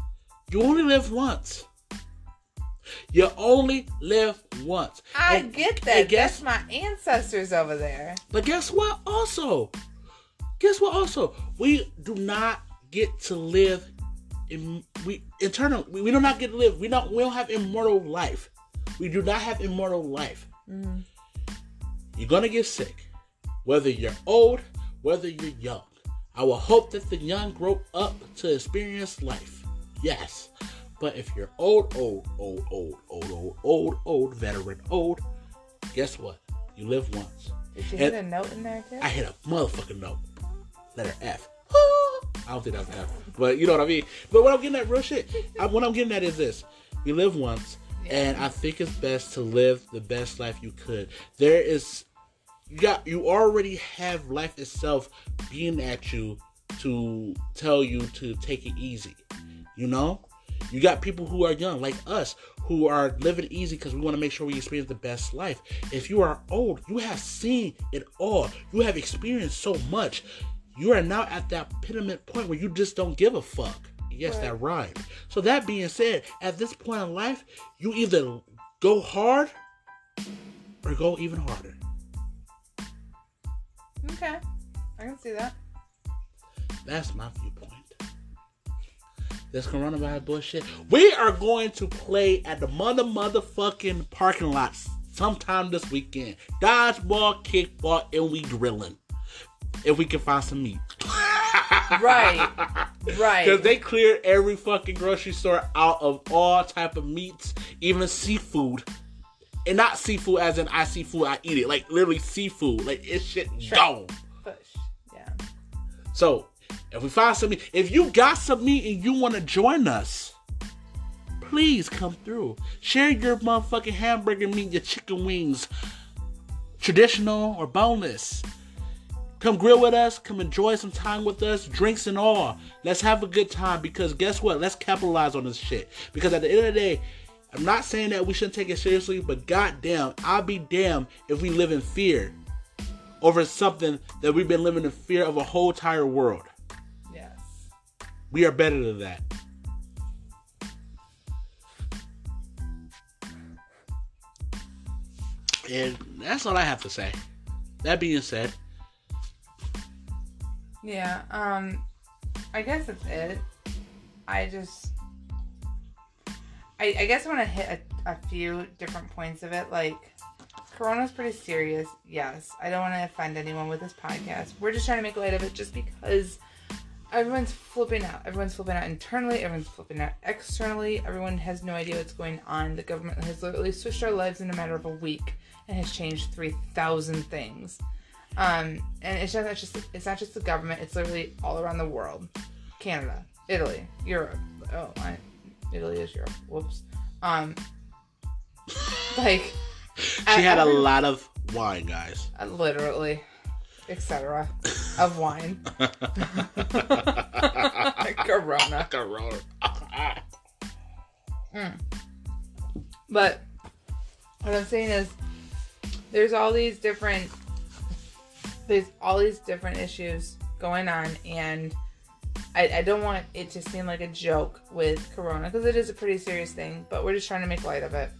You only live once. You only live once. I And- get that. guess That's my ancestors over there. But guess what? Also, guess what? Also, we do not get to live in we eternal. We, we do not get to live. We don't. We don't have immortal life. We do not have immortal life. Mhm. You're gonna get sick, whether you're old, whether you're young. I will hope that the young grow up to experience life. Yes. But if you're old, old, old, old, old, old, old, old, veteran, old, guess what? You live once. Did you And- hit a note in there too? I hit a motherfucking note. Letter F. I don't think that's F, but you know what I mean. But what I'm getting at, real shit. I, what I'm getting at is this: you live once, and I think it's best to live the best life you could. There is, you got, you already have life itself being at you to tell you to take it easy. You know, you got people who are young like us who are living easy because we want to make sure we experience the best life. If you are old, you have seen it all. You have experienced so much. You are now at that pediment point where you just don't give a fuck. Yes, Right. that rhymed. So that being said, at this point in life, you either go hard or go even harder. Okay. I can see that. That's my viewpoint. This coronavirus bullshit. We are going to play at the mother motherfucking parking lots sometime this weekend. Dodgeball, kickball, and we grilling. If we can find some meat. Right. Right. Because they cleared every fucking grocery store out of all type of meats, even seafood. And not seafood as in I see food, I eat it. Like literally seafood. Like it's shit gone. Push. Yeah. So, if we find some meat, if you got some meat and you want to join us, please come through. Share your motherfucking hamburger meat, your chicken wings, traditional or boneless. Come grill with us. Come enjoy some time with us, drinks and all. Let's have a good time because guess what? Let's capitalize on this shit. Because at the end of the day, I'm not saying that we shouldn't take it seriously, but goddamn, I'll be damned if we live in fear over something that we've been living in fear of a whole entire world. Yes. We are better than that. And that's all I have to say. That being said, Yeah, um, I guess that's it. I just, I, I guess I want to hit a, a few different points of it. Like, Corona's pretty serious. Yes, I don't want to offend anyone with this podcast. We're just trying to make light of it, just because everyone's flipping out. Everyone's flipping out internally. Everyone's flipping out externally. Everyone has no idea what's going on. The government has literally switched our lives in a matter of a week and has changed three thousand things. Um, and it's just, it's just it's not just the government. It's literally all around the world. Canada, Italy, Europe. Oh, I, Italy is Europe. Whoops. Um, like she had a lot of wine, guys. uh, literally, etc. of wine. Corona. Corona. But what I'm saying is, there's all these different, there's all these different issues going on, and I, I don't want it to seem like a joke with Corona because it is a pretty serious thing. But we're just trying to make light of it.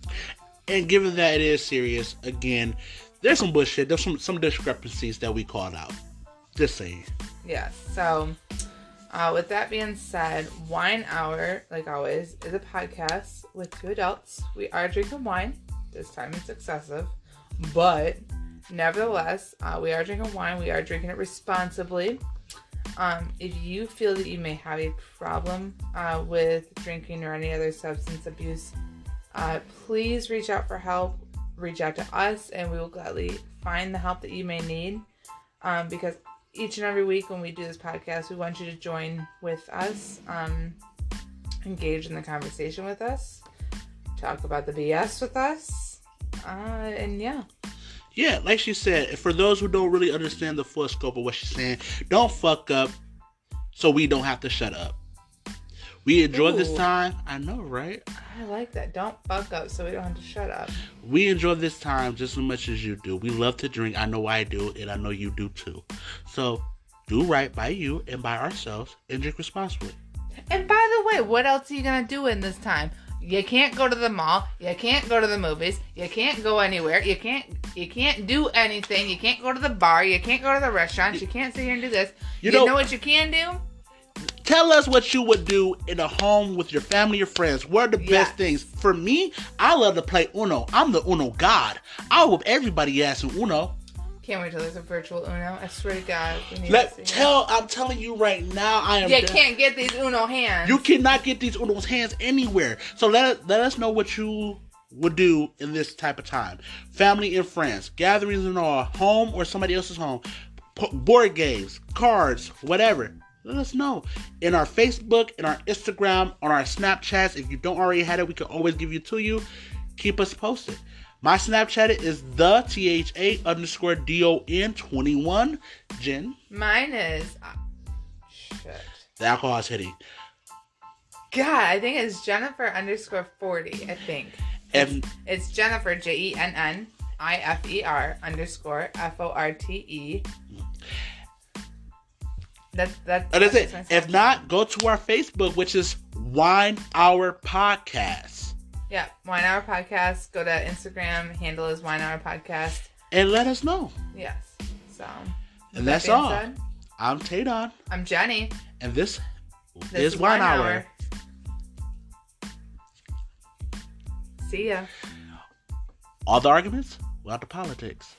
And given that it is serious, again, there's some bullshit. There's some some discrepancies that we called out. Just saying. Yes. So, uh, with that being said, Wine Hour, like always, is a podcast with two adults. We are drinking wine. This time it's excessive, but nevertheless, uh, we are drinking wine. We are drinking it responsibly. Um, if you feel that you may have a problem uh, with drinking or any other substance abuse, uh, please reach out for help. Reach out to us, and we will gladly find the help that you may need. Um, because each and every week when we do this podcast, we want you to join with us, um, engage in the conversation with us, talk about the BS with us, uh, and yeah. Yeah, like she said, for those who don't really understand the full scope of what she's saying, don't fuck up so we don't have to shut up. We enjoy this time. I know, right? I like that. Don't fuck up so we don't have to shut up. We enjoy this time just as much as you do. We love to drink. I know I do, and I know you do too. So do right by you and by ourselves and drink responsibly. And by the way, what else are you gonna do in this time? You can't go to the mall. You can't go to the movies. You can't go anywhere. You can't. You can't do anything. You can't go to the bar. You can't go to the restaurants. You can't sit here and do this. You You, know- know, what you can do? Tell us what you would do in a home with your family or friends. What are the Yes. best things? For me, I love to play Uno. I'm the Uno god. I whoop everybody ass in Uno. Can't wait till there's a virtual Uno. I swear to God. We need to Let see tell I'm telling you right now, I am. You can't get these Uno hands. You cannot get these Uno's hands anywhere. So let let us know what you would do in this type of time. Family and friends, gatherings in our home or somebody else's home, P- board games, cards, whatever. Let us know in our Facebook, in our Instagram, on our Snapchats. If you don't already have it, we can always give you to you. Keep us posted. My Snapchat is the T H A underscore D O N twenty one. Jen, Mine is. Uh, shit. the alcohol is hitting. God, I think it's Jennifer underscore 40. I think. And It's Jennifer, J E N N I F E R underscore F O R T E. That's that's, that's it. If not, go to our Facebook, which is Wine Hour Podcast, yeah, Wine Hour Podcast. Go to Instagram. Handle is Wine Hour Podcast. and let us know. Yes. So. And that's being all. said, I'm Tadon, I'm Jenny. and this, This is Wine Hour. See ya. All the arguments without the politics.